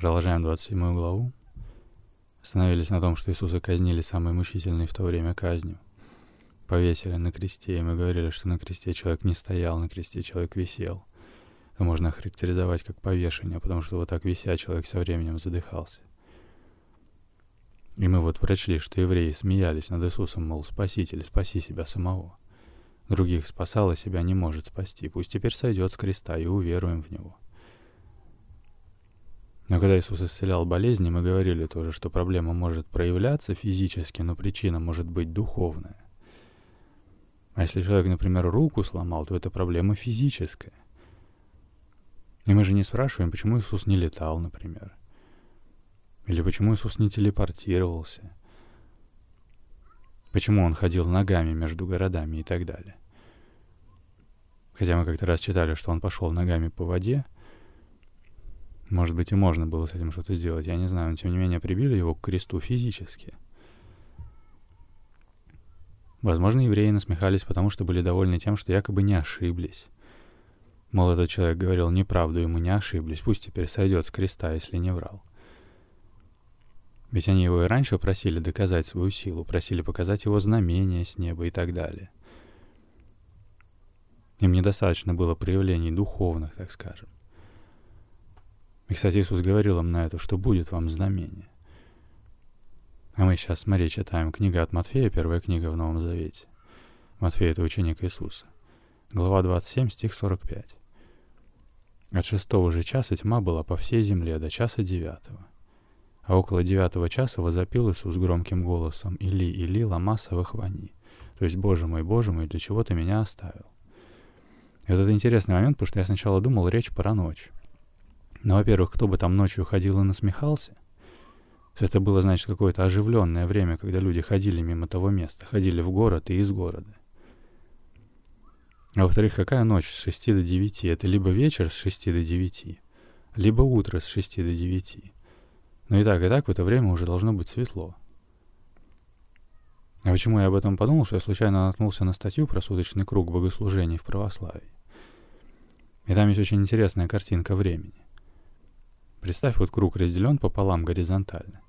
Продолжаем 27 главу. Остановились на том, что Иисуса казнили самой мучительной в то время казнью. Повесили на кресте, и мы говорили, что на кресте человек не стоял, на кресте человек висел. Это можно охарактеризовать как повешение, потому что вот так вися человек со временем задыхался. И мы вот прочли, что евреи смеялись над Иисусом, мол, Спаситель, спаси себя самого. Других спасал, а себя не может спасти. Пусть теперь сойдет с креста и уверуем в Него. Но когда Иисус исцелял болезни, мы говорили тоже, что проблема может проявляться физически, но причина может быть духовная. А если человек, например, руку сломал, то это проблема физическая. И мы же не спрашиваем, почему Иисус не летал, например. Или почему Иисус не телепортировался. Почему он ходил ногами между городами и так далее. Хотя мы как-то раз читали, что он пошел ногами по воде — может быть, и можно было с этим что-то сделать, я не знаю, но тем не менее прибили его к кресту физически. Возможно, евреи насмехались, потому что были довольны тем, что якобы не ошиблись. Мол, этот человек говорил неправду, и мы не ошиблись, пусть теперь сойдет с креста, если не врал. Ведь они его и раньше просили доказать свою силу, просили показать его знамения с неба и так далее. Им недостаточно было проявлений духовных, так скажем. И, кстати, Иисус говорил им на это, что будет вам знамение. А мы сейчас, смотри, читаем книга от Матфея, первая книга в Новом Завете. Матфей — это ученик Иисуса. Глава 27, стих 45. От шестого же часа тьма была по всей земле до часа девятого. А около девятого часа возопил Иисус громким голосом «Или, Или, лама савахвани». То есть «Боже мой, Боже мой, для чего ты меня оставил?» И это интересный момент, потому что я сначала думал, речь про ночь. Но, во-первых, кто бы там ночью ходил и насмехался, это было, значит, какое-то оживленное время, когда люди ходили мимо того места, ходили в город и из города. А во-вторых, какая ночь с 6 до 9? Это либо вечер с 6 до 9, либо утро с 6 до 9. Но и так, и так в это время уже должно быть светло. А почему я об этом подумал, что я случайно наткнулся на статью про суточный круг богослужений в православии. И там есть очень интересная картинка времени. Представь, вот круг разделен пополам горизонтально.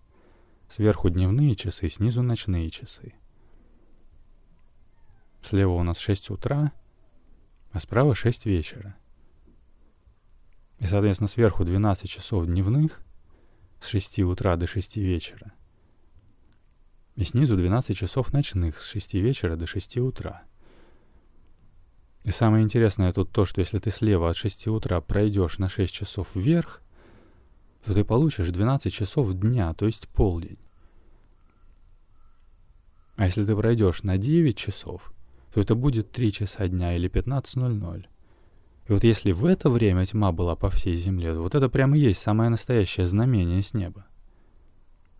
Сверху дневные часы, снизу ночные часы. Слева у нас 6 утра, а справа 6 вечера. И, соответственно, сверху 12 часов дневных с 6 утра до 6 вечера. И снизу 12 часов ночных с 6 вечера до 6 утра. И самое интересное тут то, что если ты слева от 6 утра пройдешь на 6 часов вверх, то ты получишь 12 часов дня, то есть полдень. А если ты пройдешь на 9 часов, то это будет 3 часа дня или 15.00. И вот если в это время тьма была по всей земле, вот это прямо и есть самое настоящее знамение с неба.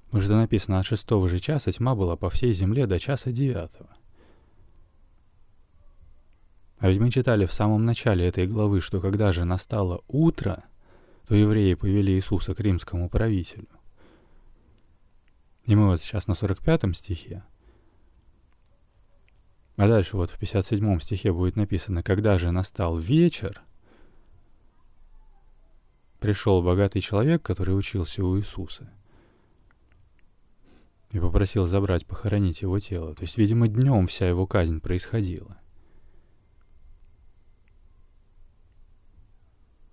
Потому что написано, от шестого же часа тьма была по всей земле до часа девятого. А ведь мы читали в самом начале этой главы, что когда же настало утро — то евреи повели Иисуса к римскому правителю. И мы вот сейчас на 45 стихе. А дальше вот в 57 стихе будет написано, когда же настал вечер, пришел богатый человек, который учился у Иисуса, и попросил забрать, похоронить его тело. То есть, видимо, днем вся его казнь происходила.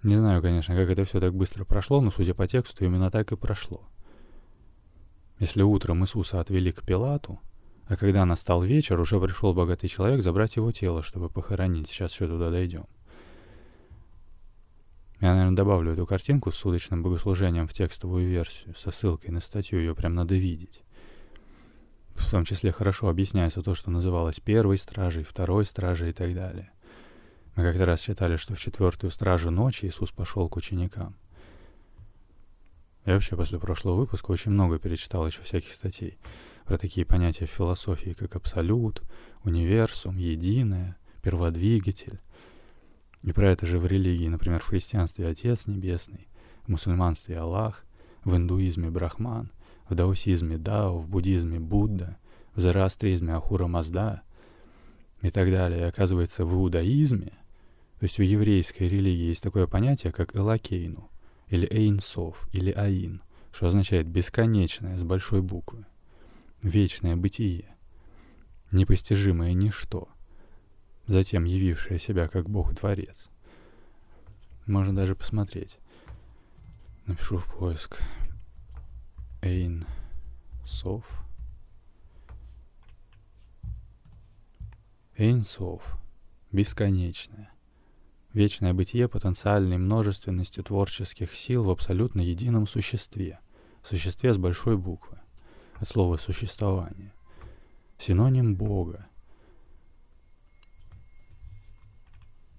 Не знаю, конечно, как это все так быстро прошло, но, судя по тексту, именно так и прошло. Если утром Иисуса отвели к Пилату, а когда настал вечер, уже пришел богатый человек забрать его тело, чтобы похоронить. Сейчас все туда дойдем. Я, наверное, добавлю эту картинку с судочным богослужением в текстовую версию, со ссылкой на статью, ее прям надо видеть. В том числе хорошо объясняется то, что называлось первой стражей, второй стражей и так далее. Мы как-то раз считали, что в четвертую стражу ночи Иисус пошел к ученикам. Я вообще после прошлого выпуска очень много перечитал еще всяких статей про такие понятия в философии, как абсолют, универсум, единое, перводвигатель. И про это же в религии, например, в христианстве Отец Небесный, в мусульманстве Аллах, в индуизме Брахман, в даосизме Дао, в буддизме Будда, в зороастризме Ахура Мазда и так далее. И оказывается, в иудаизме то есть в еврейской религии есть такое понятие, как элакейну. или Эйнсов, или Аин, что означает «бесконечное» с большой буквы, вечное бытие, непостижимое ничто, затем явившее себя как Бог-творец. Можно даже посмотреть. Напишу в поиск Эйн Сов. Эйнсов. Бесконечное. Вечное бытие потенциальной множественностью творческих сил в абсолютно едином существе. Существе с большой буквы. От слова «существование». Синоним Бога.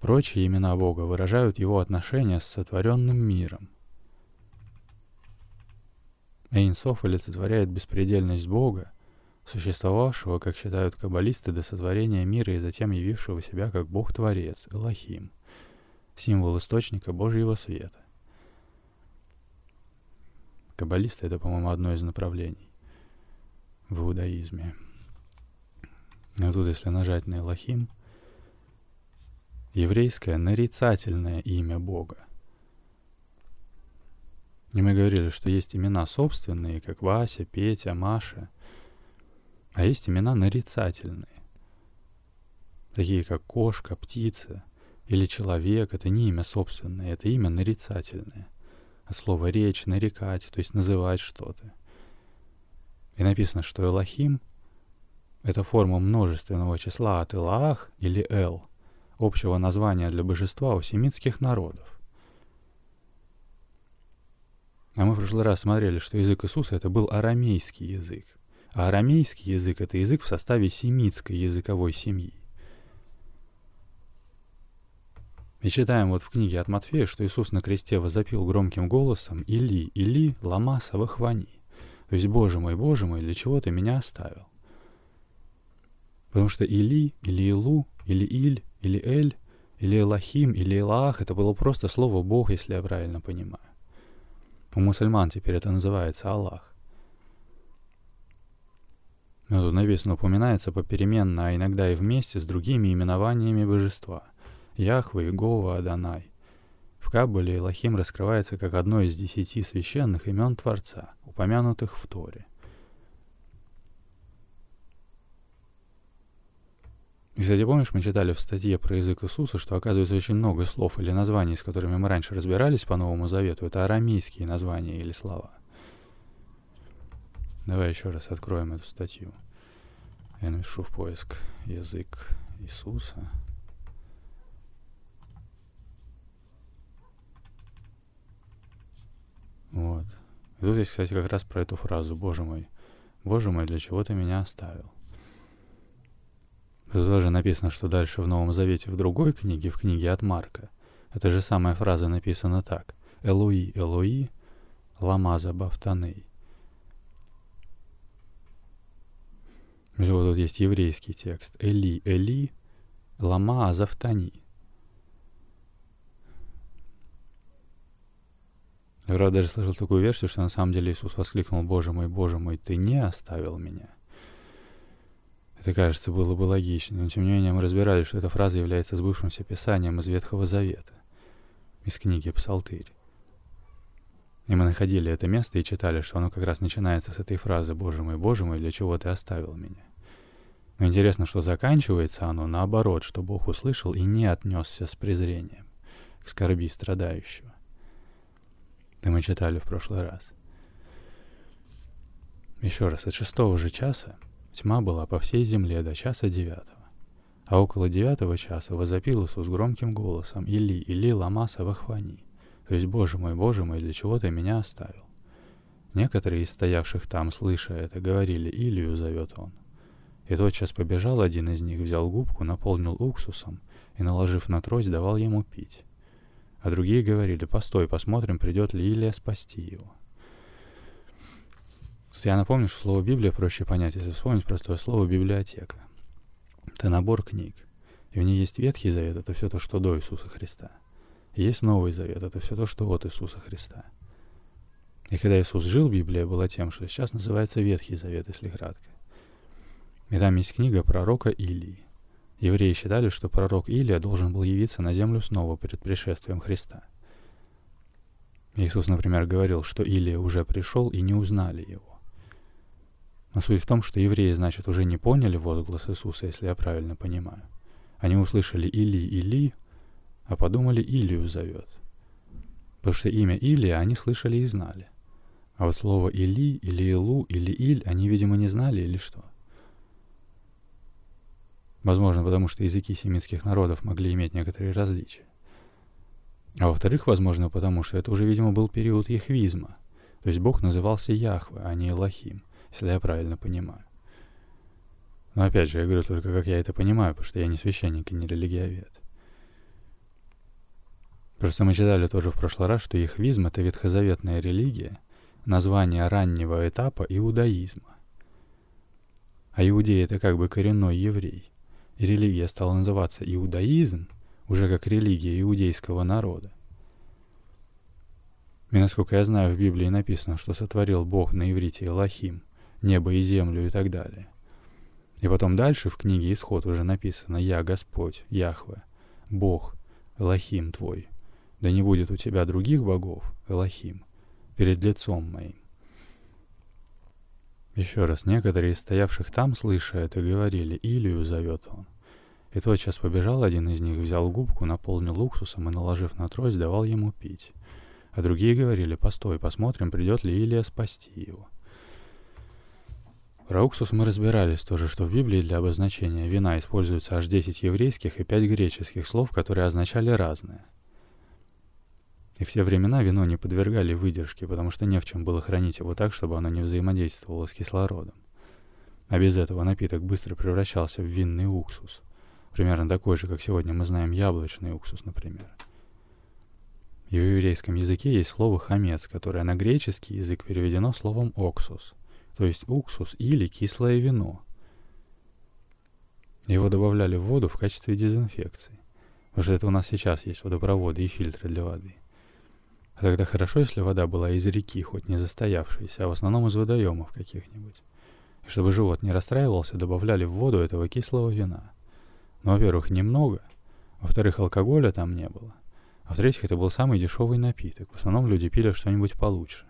Прочие имена Бога выражают его отношения с сотворенным миром. Эйнсов олицетворяет беспредельность Бога, существовавшего, как считают каббалисты, до сотворения мира и затем явившего себя как Бог-творец, Элохим, символ источника Божьего света. Каббалисты — это, по-моему, одно из направлений в иудаизме. Но тут, если нажать на Элохим, еврейское нарицательное имя Бога. И мы говорили, что есть имена собственные, как Вася, Петя, Маша, а есть имена нарицательные, такие как кошка, птица или человек. Это не имя собственное, это имя нарицательное. От слова речь, нарекать, то есть называть что-то. И написано, что Элохим — это форма множественного числа от Илаах или Эл, общего названия для божества у семитских народов. А мы в прошлый раз смотрели, что язык Иисуса это был арамейский язык. А арамейский язык — это язык в составе семитской языковой семьи. И читаем вот в книге от Матфея, что Иисус на кресте возопил громким голосом «Или, Или, лама савахвани». То есть «Боже мой, Боже мой, для чего ты меня оставил?» Потому что Или, или Илу, или Иль, или Эль, или Элохим, или Элах — это было просто слово «Бог», если я правильно понимаю. У мусульман теперь это называется Аллах. Но тут написано, упоминается попеременно, а иногда и вместе с другими именованиями божества. Яхве, Игова, Адонай. В Каббале Элохим раскрывается как одно из десяти священных имен Творца, упомянутых в Торе. И, кстати, помнишь, мы читали в статье про язык Иисуса, что, оказывается, очень много слов или названий, с которыми мы раньше разбирались по Новому Завету, это арамейские названия или слова. Давай еще раз откроем эту статью. Я напишу в поиск язык Иисуса. Вот. И тут есть, кстати, как раз про эту фразу «Боже мой, Боже мой, для чего ты меня оставил?» Тут тоже написано, что дальше в Новом Завете в другой книге, в книге от Марка, эта же самая фраза написана так. «Элуи, Элуи, ламаза бафтаней». И вот тут есть еврейский текст. «Эли, Эли, лама азавтани». Я даже слышал такую версию, что на самом деле Иисус воскликнул, «Боже мой, Боже мой, ты не оставил меня». Это, кажется, было бы логично, но тем не менее мы разбирали, что эта фраза является сбывшимся писанием из Ветхого Завета, из книги Псалтырь. И мы находили это место и читали, что оно как раз начинается с этой фразы «Боже мой, Боже мой, для чего ты оставил меня?» Но интересно, что заканчивается оно наоборот, что Бог услышал и не отнесся с презрением к скорби страдающего. Это мы читали в прошлый раз. Еще раз, от шестого же часа Тьма была по всей земле до часа девятого. А около девятого часа возопил Иисус громким голосом «Или, или, ламаса вахвани!» То есть «Боже мой, Боже мой, для чего ты меня оставил?» Некоторые из стоявших там, слыша это, говорили «Илью зовет он». И тотчас побежал один из них, взял губку, наполнил уксусом и, наложив на трость, давал ему пить. А другие говорили «Постой, посмотрим, придет ли Илия спасти его». Тут я напомню, что слово Библия проще понять, если вспомнить простое слово библиотека. Это набор книг. И в ней есть Ветхий Завет, это все то, что до Иисуса Христа. И есть Новый Завет, это все то, что от Иисуса Христа. И когда Иисус жил, Библия была тем, что сейчас называется Ветхий Завет, если кратко. И там есть книга пророка Илии. Евреи считали, что пророк Илия должен был явиться на землю снова перед пришествием Христа. Иисус, например, говорил, что Илия уже пришел и не узнали его. Но суть в том, что евреи, значит, уже не поняли возглас Иисуса, если я правильно понимаю. Они услышали «Или, Или», а подумали «Илию зовет». Потому что имя Илия они слышали и знали. А вот слово «Или» или «Илу» или «Иль» они, видимо, не знали или что. Возможно, потому что языки семитских народов могли иметь некоторые различия. А во-вторых, возможно, потому что это уже, видимо, был период яхвизма. То есть Бог назывался Яхве, а не Элохим, если я правильно понимаю. Но опять же, я говорю только, как я это понимаю, потому что я не священник и не религиовед. Просто мы читали тоже в прошлый раз, что яхвизм — это ветхозаветная религия, название раннего этапа иудаизма. А иудей — это как бы коренной еврей. Религия стала называться иудаизм, уже как религия иудейского народа. И насколько я знаю, в Библии написано, что сотворил Бог на иврите Элохим, небо и землю и так далее. И потом дальше в книге Исход уже написано «Я Господь, Яхве, Бог, Элохим твой». Да не будет у тебя других богов, Элохим, перед лицом моим. Еще раз, некоторые из стоявших там, слыша это, говорили, Илию зовет он. И тотчас побежал один из них, взял губку, наполнил уксусом и, наложив на трость, давал ему пить. А другие говорили, постой, посмотрим, придет ли Илия спасти его. Про уксус мы разбирались тоже, что в Библии для обозначения вина используется аж 10 еврейских и 5 греческих слов, которые означали разное — и в те времена вино не подвергали выдержке, потому что не в чем было хранить его так, чтобы оно не взаимодействовало с кислородом. А без этого напиток быстро превращался в винный уксус. Примерно такой же, как сегодня мы знаем яблочный уксус, например. И в еврейском языке есть слово «хамец», которое на греческий язык переведено словом «оксус», то есть уксус или кислое вино. Его добавляли в воду в качестве дезинфекции. Потому что это у нас сейчас есть водопроводы и фильтры для воды. А тогда хорошо, если вода была из реки, хоть не застоявшаяся, а в основном из водоемов каких-нибудь. И чтобы живот не расстраивался, добавляли в воду этого кислого вина. Ну, во-первых, немного. Во-вторых, алкоголя там не было. А в-третьих, это был самый дешевый напиток. В основном люди пили что-нибудь получше.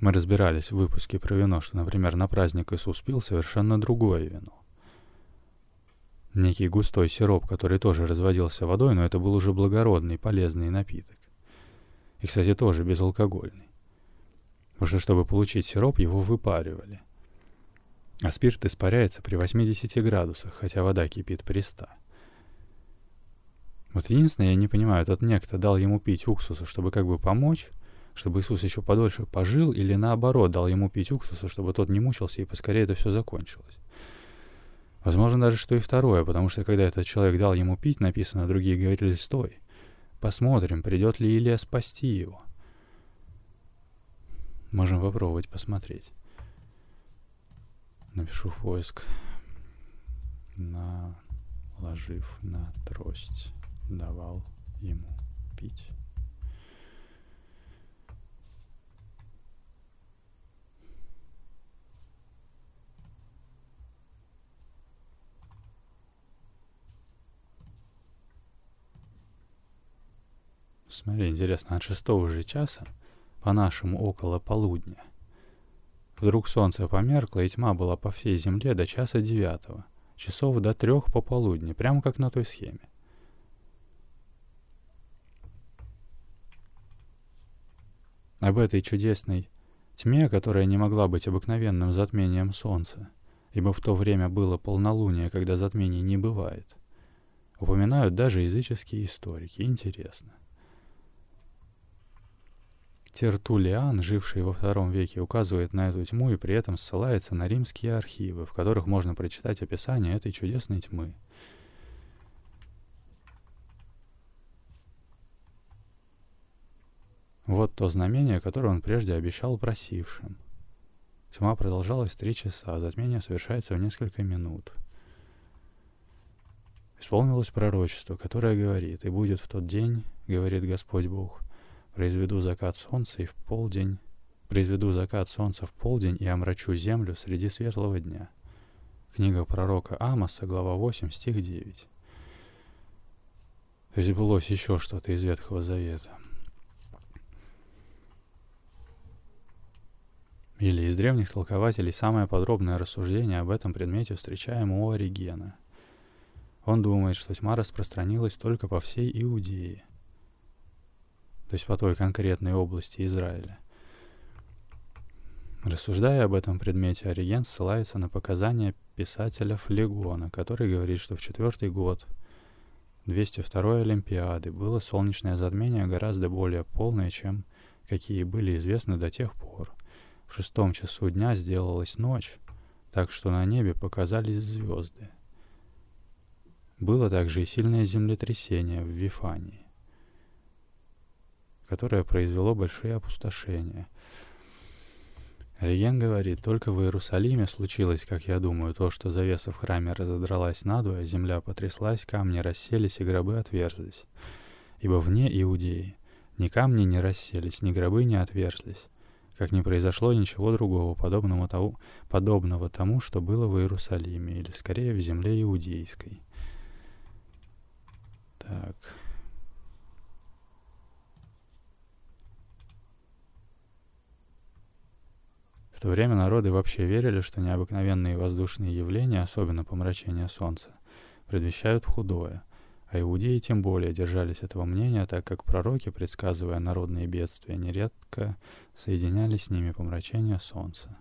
Мы разбирались в выпуске про вино, что, например, на праздник Иисус пил совершенно другое вино. Некий густой сироп, который тоже разводился водой, но это был уже благородный, полезный напиток. И, кстати, тоже безалкогольный. Потому что, чтобы получить сироп, его выпаривали. А спирт испаряется при 80 градусах, хотя вода кипит при 100. Вот единственное, я не понимаю, этот некто дал ему пить уксуса, чтобы как бы помочь, чтобы Иисус еще подольше пожил, или наоборот, дал ему пить уксуса, чтобы тот не мучился и поскорее это все закончилось. Возможно даже, что и второе, потому что когда этот человек дал ему пить, написано, другие говорили «стой». Посмотрим, придет ли Илья спасти его. Можем попробовать посмотреть. Напишу в поиск. Наложив на трость, давал ему пить. Смотри, интересно, от шестого же часа, по-нашему около полудня, вдруг солнце померкло, и тьма была по всей земле до часа девятого, часов до трех пополудни, прямо как на той схеме. Об этой чудесной тьме, которая не могла быть обыкновенным затмением солнца, ибо в то время было полнолуние, когда затмений не бывает, упоминают даже языческие историки. Интересно. Тертулиан, живший во втором веке, указывает на эту тьму и при этом ссылается на римские архивы, в которых можно прочитать описание этой чудесной тьмы. Вот то знамение, которое он прежде обещал просившим. Тьма продолжалась три часа, а затмение совершается в несколько минут. Исполнилось пророчество, которое говорит, «И будет в тот день, — говорит Господь Бог, — Произведу закат солнца и в полдень... Произведу закат солнца в полдень и омрачу землю среди светлого дня. Книга пророка Амоса, глава 8, стих 9. То еще что-то из Ветхого Завета. Или из древних толкователей самое подробное рассуждение об этом предмете встречаем у Оригена. Он думает, что тьма распространилась только по всей Иудее – то есть по той конкретной области Израиля. Рассуждая об этом предмете, Ориген ссылается на показания писателя Флегона, который говорит, что в четвертый год 202 Олимпиады было солнечное затмение гораздо более полное, чем какие были известны до тех пор. В шестом часу дня сделалась ночь, так что на небе показались звезды. Было также и сильное землетрясение в Вифании, которое произвело большие опустошения — Реген говорит, только в Иерусалиме случилось, как я думаю, то, что завеса в храме разодралась надвое, земля потряслась, камни расселись и гробы отверзлись. Ибо вне Иудеи ни камни не расселись, ни гробы не отверзлись, как не произошло ничего другого, подобного тому, подобного тому, что было в Иерусалиме, или скорее в земле иудейской. Так... то время народы вообще верили, что необыкновенные воздушные явления, особенно помрачение солнца, предвещают худое, а иудеи тем более держались этого мнения, так как пророки, предсказывая народные бедствия, нередко соединяли с ними помрачение солнца.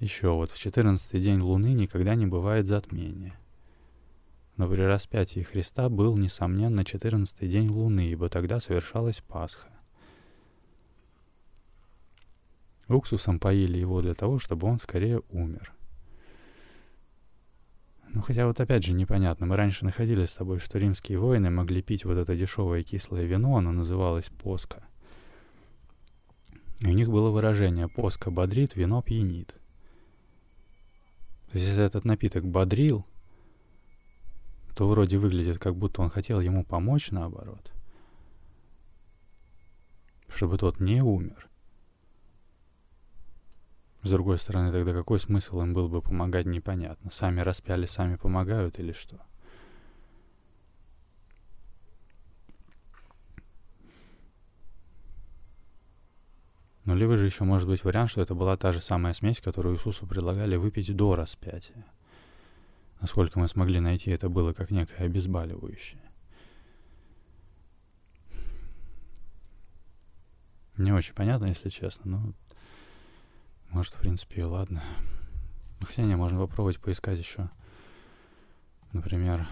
Еще вот в 14 день Луны никогда не бывает затмения но при распятии Христа был, несомненно, четырнадцатый день Луны, ибо тогда совершалась Пасха. Уксусом поили его для того, чтобы он скорее умер. Ну, хотя вот опять же непонятно. Мы раньше находили с тобой, что римские воины могли пить вот это дешевое кислое вино, оно называлось поска. И у них было выражение «поска бодрит, вино пьянит». То есть если этот напиток бодрил, то вроде выглядит, как будто он хотел ему помочь наоборот, чтобы тот не умер. С другой стороны, тогда какой смысл им был бы помогать, непонятно. Сами распяли, сами помогают или что? Ну, либо же еще может быть вариант, что это была та же самая смесь, которую Иисусу предлагали выпить до распятия. Насколько мы смогли найти, это было как некое обезболивающее. Не очень понятно, если честно, но может, в принципе, и ладно. Хотя не, можно попробовать поискать еще, например,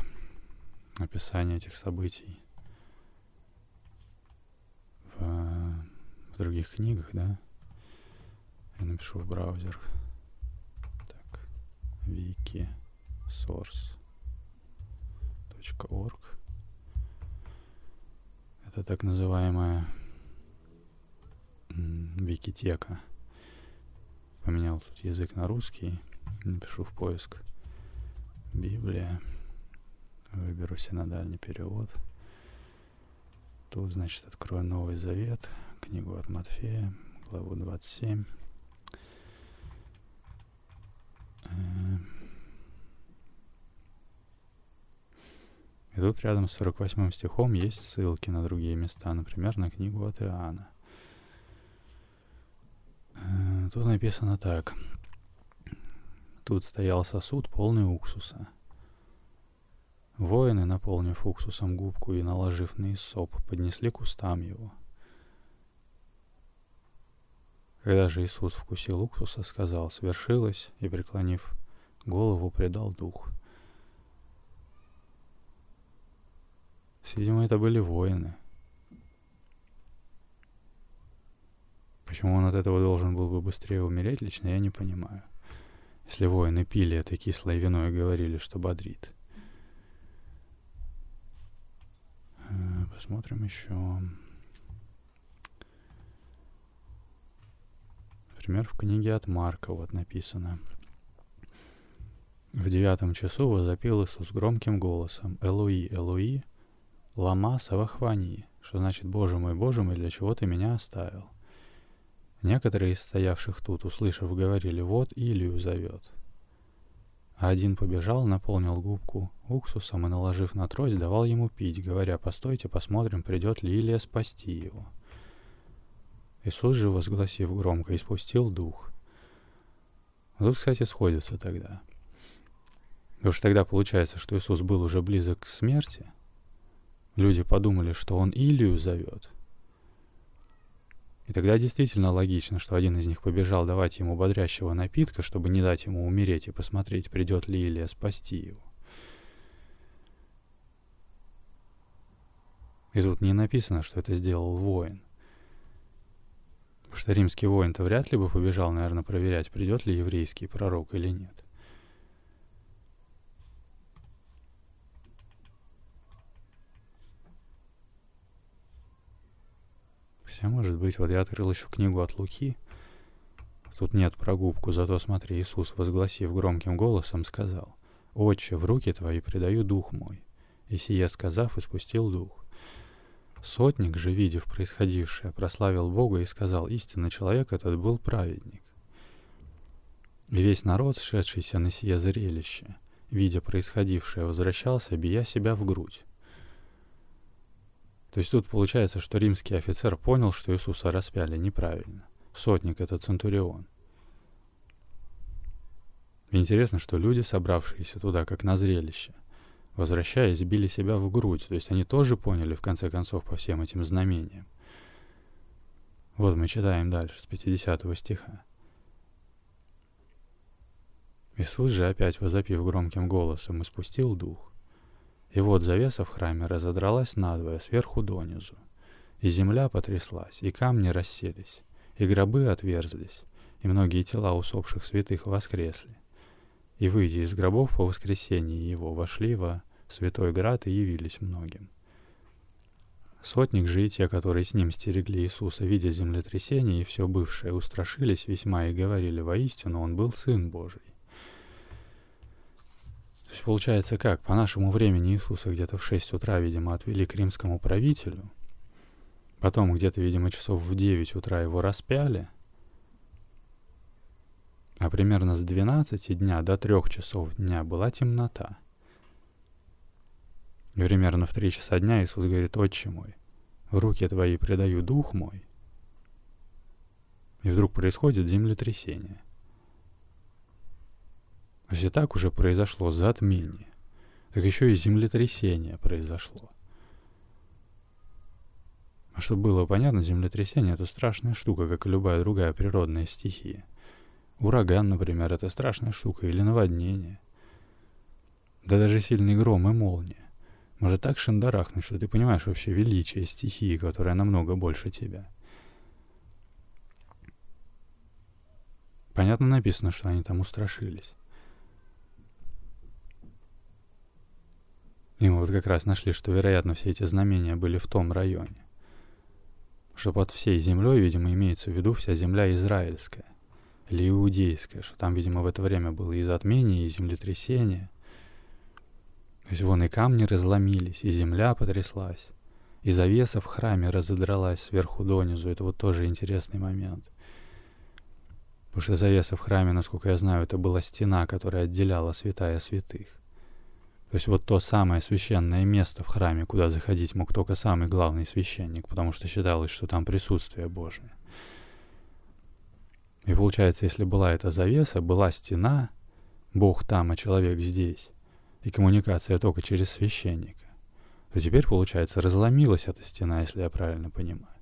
описание этих событий в, в других книгах, да? Я напишу в браузер. Так, вики source.org. Это так называемая викитека. Поменял тут язык на русский. Напишу в поиск Библия. Выберу синодальный перевод. Тут, значит, открою Новый Завет, книгу от Матфея, главу 27. И тут рядом с 48 стихом есть ссылки на другие места, например, на книгу от Иоанна. Э, тут написано так. Тут стоял сосуд, полный уксуса. Воины, наполнив уксусом губку и наложив на иссоп, поднесли к устам его. Когда же Иисус вкусил уксуса, сказал, свершилось, и, преклонив голову, предал дух — Видимо, это были воины. Почему он от этого должен был бы быстрее умереть, лично я не понимаю. Если воины пили это кислое вино и говорили, что бодрит. Э, посмотрим еще. Например, в книге от Марка вот написано. В девятом часу возопил Иисус громким голосом «Элуи, Элуи, Лама Савахвани, что значит «Боже мой, Боже мой, для чего ты меня оставил?» Некоторые из стоявших тут, услышав, говорили «Вот Илью зовет». а один побежал, наполнил губку уксусом и, наложив на трость, давал ему пить, говоря, «Постойте, посмотрим, придет ли Илия спасти его». Иисус же, возгласив громко, испустил дух. Тут, кстати, сходится тогда. Потому что тогда получается, что Иисус был уже близок к смерти. Люди подумали, что он Илию зовет — и тогда действительно логично, что один из них побежал давать ему бодрящего напитка, чтобы не дать ему умереть и посмотреть, придет ли Илия спасти его. И тут не написано, что это сделал воин. Потому что римский воин-то вряд ли бы побежал, наверное, проверять, придет ли еврейский пророк или нет. Хотя, может быть, вот я открыл еще книгу от Луки. Тут нет про губку, зато смотри, Иисус, возгласив громким голосом, сказал, «Отче, в руки твои предаю дух мой». И сие сказав, испустил дух. Сотник же, видев происходившее, прославил Бога и сказал, истинно человек этот был праведник. И весь народ, сшедшийся на сие зрелище, видя происходившее, возвращался, бия себя в грудь. То есть тут получается, что римский офицер понял, что Иисуса распяли неправильно. Сотник — это Центурион. интересно, что люди, собравшиеся туда как на зрелище, возвращаясь, били себя в грудь. То есть они тоже поняли, в конце концов, по всем этим знамениям. Вот мы читаем дальше, с 50 стиха. Иисус же, опять возопив громким голосом, испустил дух. И вот завеса в храме разодралась надвое сверху донизу, и земля потряслась, и камни расселись, и гробы отверзлись, и многие тела усопших святых воскресли. И, выйдя из гробов по воскресении его, вошли во святой град и явились многим. Сотник же и те, которые с ним стерегли Иисуса, видя землетрясение и все бывшее, устрашились весьма и говорили, воистину он был Сын Божий. То есть получается как? По нашему времени Иисуса где-то в 6 утра, видимо, отвели к римскому правителю. Потом где-то, видимо, часов в 9 утра его распяли. А примерно с 12 дня до 3 часов дня была темнота. И примерно в 3 часа дня Иисус говорит, «Отче мой, в руки твои предаю дух мой». И вдруг происходит землетрясение – если так уже произошло затмение, так еще и землетрясение произошло. А чтобы было понятно, землетрясение — это страшная штука, как и любая другая природная стихия. Ураган, например, — это страшная штука, или наводнение. Да даже сильный гром и молния. Может так шандарахнуть, что ты понимаешь вообще величие стихии, которая намного больше тебя. Понятно написано, что они там устрашились. И мы вот как раз нашли, что, вероятно, все эти знамения были в том районе. Что под всей землей, видимо, имеется в виду вся земля израильская или иудейская, что там, видимо, в это время было и затмение, и землетрясение. То есть вон и камни разломились, и земля потряслась, и завеса в храме разодралась сверху донизу. Это вот тоже интересный момент. Потому что завеса в храме, насколько я знаю, это была стена, которая отделяла святая святых. То есть вот то самое священное место в храме, куда заходить мог только самый главный священник, потому что считалось, что там присутствие Божие. И получается, если была эта завеса, была стена, Бог там, а человек здесь, и коммуникация только через священника, то теперь, получается, разломилась эта стена, если я правильно понимаю.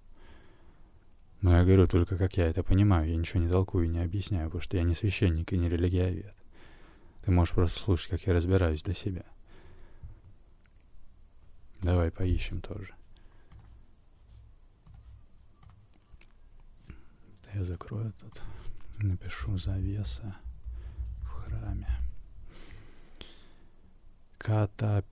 Но я говорю только, как я это понимаю, я ничего не толкую и не объясняю, потому что я не священник и не религиовед. Ты можешь просто слушать, как я разбираюсь для себя. Давай поищем тоже. Я закрою тут. Напишу завеса в храме. Катапетасма.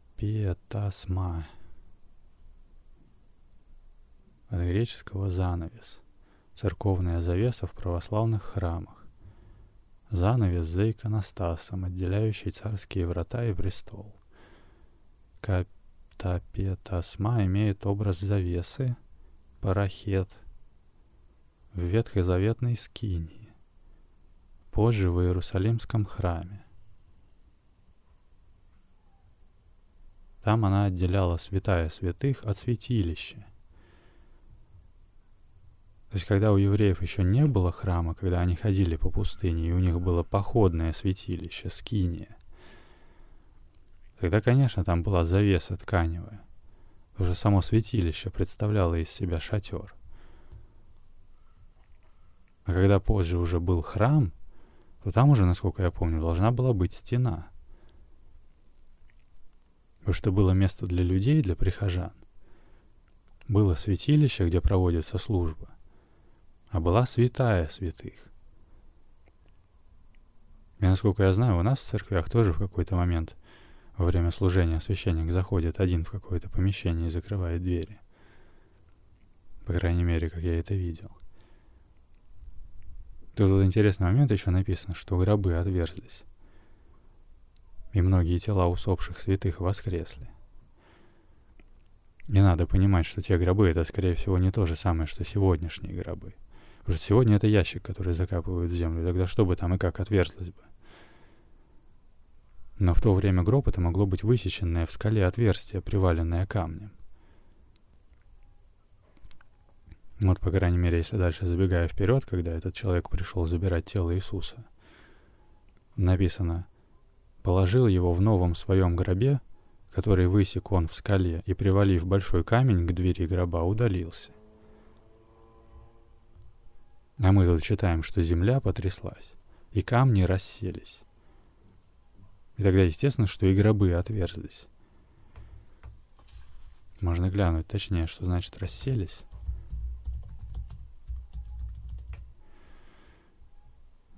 От греческого занавес. Церковная завеса в православных храмах. Занавес за иконостасом, отделяющий царские врата и престол. Тапета осма имеет образ завесы, парахет в Ветхозаветной скинии, позже в Иерусалимском храме. Там она отделяла святая святых от святилища. То есть, когда у евреев еще не было храма, когда они ходили по пустыне, и у них было походное святилище, скиния, тогда, конечно, там была завеса тканевая. Уже само святилище представляло из себя шатер. А когда позже уже был храм, то там уже, насколько я помню, должна была быть стена. Потому что было место для людей, для прихожан. Было святилище, где проводится служба а была святая святых. И насколько я знаю, у нас в церквях тоже в какой-то момент во время служения священник заходит один в какое-то помещение и закрывает двери. По крайней мере, как я это видел. Тут вот интересный момент еще написано, что гробы отверзлись. И многие тела усопших святых воскресли. Не надо понимать, что те гробы — это, скорее всего, не то же самое, что сегодняшние гробы — Потому что сегодня это ящик, который закапывают в землю. Тогда что бы там и как отверзлось бы? Но в то время гроб это могло быть высеченное в скале отверстие, приваленное камнем. Вот, по крайней мере, если дальше забегая вперед, когда этот человек пришел забирать тело Иисуса, написано «Положил его в новом своем гробе, который высек он в скале, и, привалив большой камень к двери гроба, удалился». А мы тут читаем, что земля потряслась, и камни расселись. И тогда естественно, что и гробы отверзлись. Можно глянуть точнее, что значит расселись.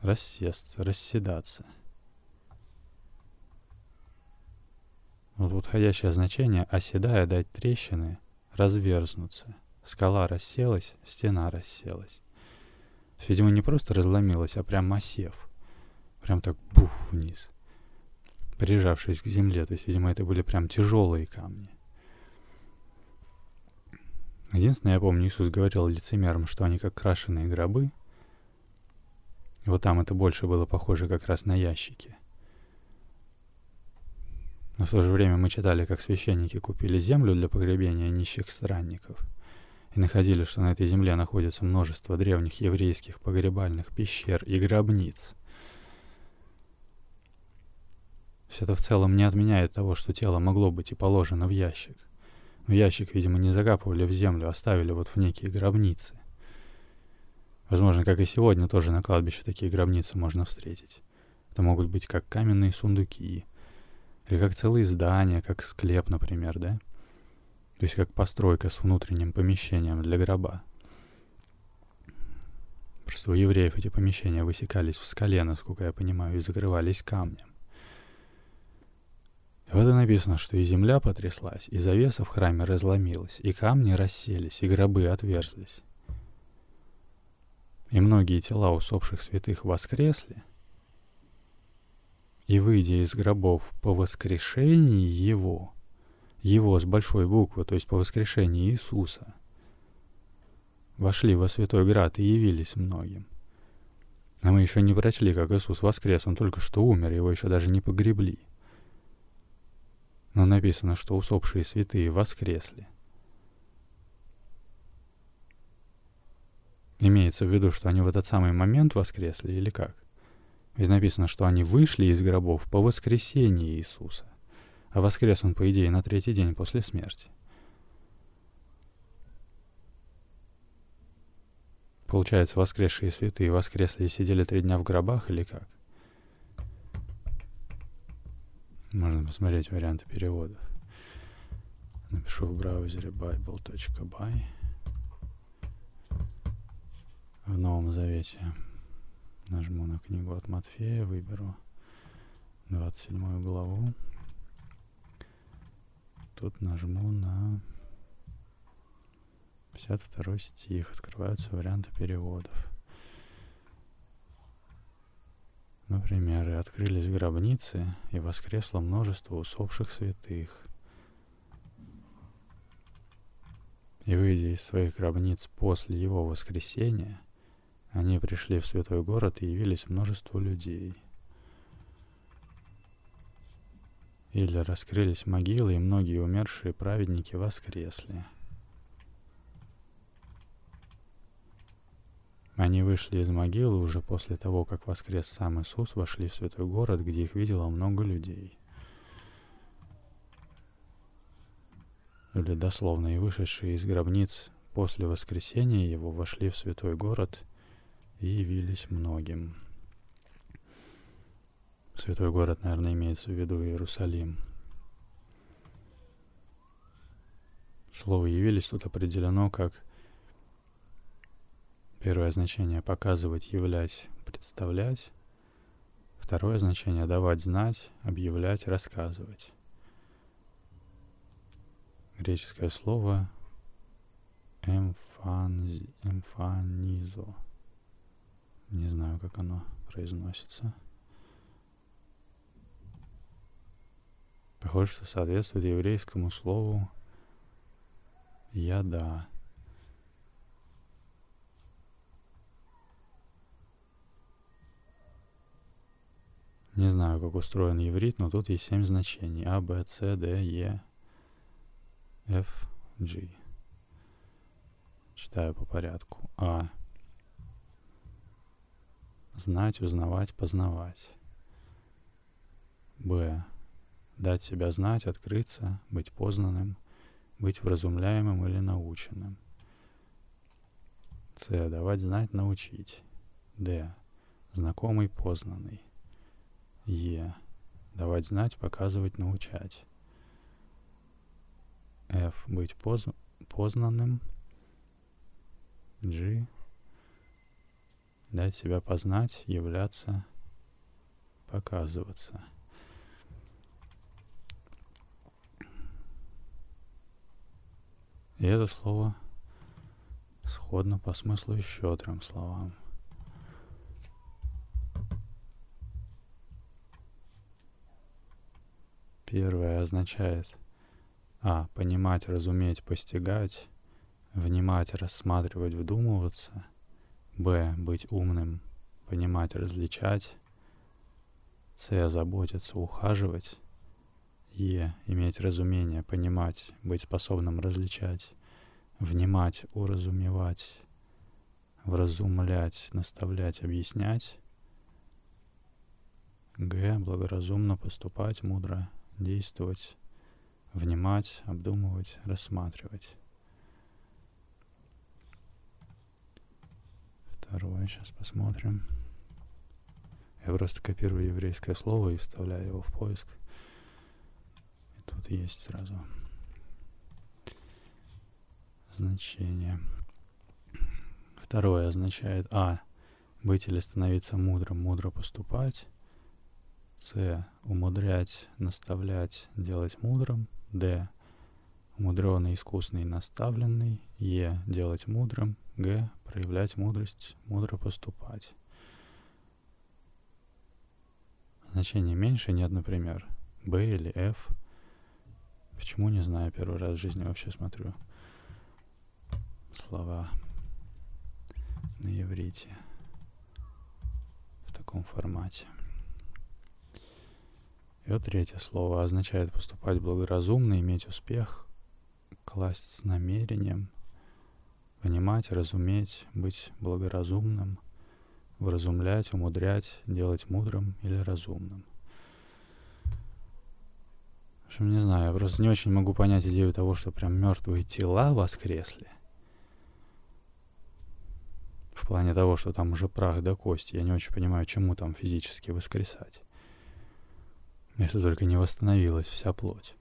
Рассесться, расседаться. Вот подходящее значение «оседая» дать трещины, разверзнуться. Скала расселась, стена расселась. Видимо, не просто разломилась, а прям осев. Прям так бух вниз. Прижавшись к земле. То есть, видимо, это были прям тяжелые камни. Единственное, я помню, Иисус говорил лицемерам, что они как крашеные гробы. Вот там это больше было похоже как раз на ящики. Но в то же время мы читали, как священники купили землю для погребения нищих странников — и находили, что на этой земле находится множество древних еврейских погребальных пещер и гробниц. Все это в целом не отменяет того, что тело могло быть и положено в ящик. Но ящик, видимо, не закапывали в землю, а ставили вот в некие гробницы. Возможно, как и сегодня, тоже на кладбище такие гробницы можно встретить. Это могут быть как каменные сундуки, или как целые здания, как склеп, например, да? То есть как постройка с внутренним помещением для гроба. Просто у евреев эти помещения высекались в скале, насколько я понимаю, и закрывались камнем. Вот и написано, что и земля потряслась, и завеса в храме разломилась, и камни расселись, и гробы отверзлись. И многие тела усопших святых воскресли, и, выйдя из гробов по воскрешении Его, его с большой буквы, то есть по воскрешении Иисуса, вошли во Святой Град и явились многим. А мы еще не прочли, как Иисус воскрес, он только что умер, его еще даже не погребли. Но написано, что усопшие святые воскресли. Имеется в виду, что они в этот самый момент воскресли или как? Ведь написано, что они вышли из гробов по воскресении Иисуса а воскрес он, по идее, на третий день после смерти. Получается, воскресшие святые воскресли и сидели три дня в гробах или как? Можно посмотреть варианты переводов. Напишу в браузере bible.by. В Новом Завете нажму на книгу от Матфея, выберу 27 главу тут нажму на 52 стих. Открываются варианты переводов. Например, «И открылись гробницы, и воскресло множество усопших святых. И выйдя из своих гробниц после его воскресения, они пришли в святой город и явились множеству людей». Или раскрылись могилы, и многие умершие праведники воскресли. Они вышли из могилы уже после того, как воскрес сам Иисус, вошли в святой город, где их видело много людей. Или дословно, и вышедшие из гробниц после воскресения его вошли в святой город и явились многим. Святой город, наверное, имеется в виду Иерусалим. Слово «явились» тут определено как первое значение «показывать», «являть», «представлять», второе значение «давать знать», «объявлять», «рассказывать». Греческое слово «эмфанизо». Не знаю, как оно произносится. Похоже, что соответствует еврейскому слову «яда». Не знаю, как устроен еврит, но тут есть семь значений. А, Б, С, Д, Е, F, G. Читаю по порядку. А. Знать, узнавать, познавать. Б дать себя знать, открыться, быть познанным, быть вразумляемым или наученным. С. Давать знать, научить. Д. Знакомый, познанный. Е. Давать знать, показывать, научать. F. Быть поз... познанным. G. Дать себя познать, являться, показываться. И это слово сходно по смыслу еще трем словам. Первое означает А. Понимать, разуметь, постигать. Внимать, рассматривать, вдумываться. Б. Быть умным, понимать, различать. С. Заботиться, ухаживать. Е. Иметь разумение, понимать, быть способным различать, внимать, уразумевать, вразумлять, наставлять, объяснять. Г. Благоразумно поступать, мудро действовать, внимать, обдумывать, рассматривать. Второе, сейчас посмотрим. Я просто копирую еврейское слово и вставляю его в поиск. Тут есть сразу значение. Второе означает А. Быть или становиться мудрым, мудро поступать. С. Умудрять, наставлять, делать мудрым. Д. Умудренный, искусный, наставленный. Е. Делать мудрым. Г. Проявлять мудрость, мудро поступать. Значение меньше нет, например, Б или F – Почему, не знаю, первый раз в жизни вообще смотрю слова на иврите в таком формате. Вот третье слово означает поступать благоразумно, иметь успех, класть с намерением, понимать, разуметь, быть благоразумным, вразумлять, умудрять, делать мудрым или разумным. В общем, не знаю, я просто не очень могу понять идею того, что прям мертвые тела воскресли. В плане того, что там уже прах до кости. Я не очень понимаю, чему там физически воскресать. Если только не восстановилась вся плоть.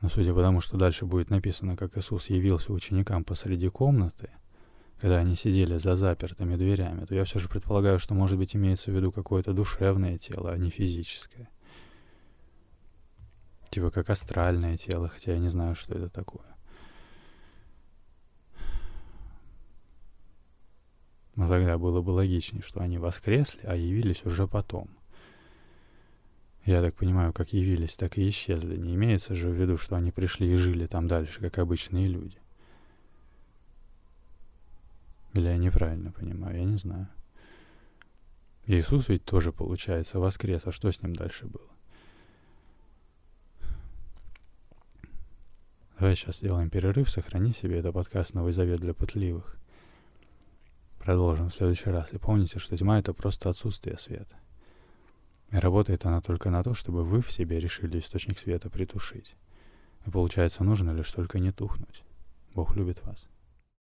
Но судя по тому, что дальше будет написано, как Иисус явился ученикам посреди комнаты, когда они сидели за запертыми дверями, то я все же предполагаю, что, может быть, имеется в виду какое-то душевное тело, а не физическое. Типа как астральное тело, хотя я не знаю, что это такое. Но тогда было бы логичнее, что они воскресли, а явились уже потом. Я так понимаю, как явились, так и исчезли. Не имеется же в виду, что они пришли и жили там дальше, как обычные люди. Или я неправильно понимаю, я не знаю. Иисус ведь тоже, получается, воскрес, а что с ним дальше было? Давай сейчас сделаем перерыв, сохрани себе это подкаст «Новый завет для пытливых». Продолжим в следующий раз. И помните, что тьма — это просто отсутствие света. Работает она только на то, чтобы вы в себе решили источник света притушить. И получается, нужно лишь только не тухнуть. Бог любит вас.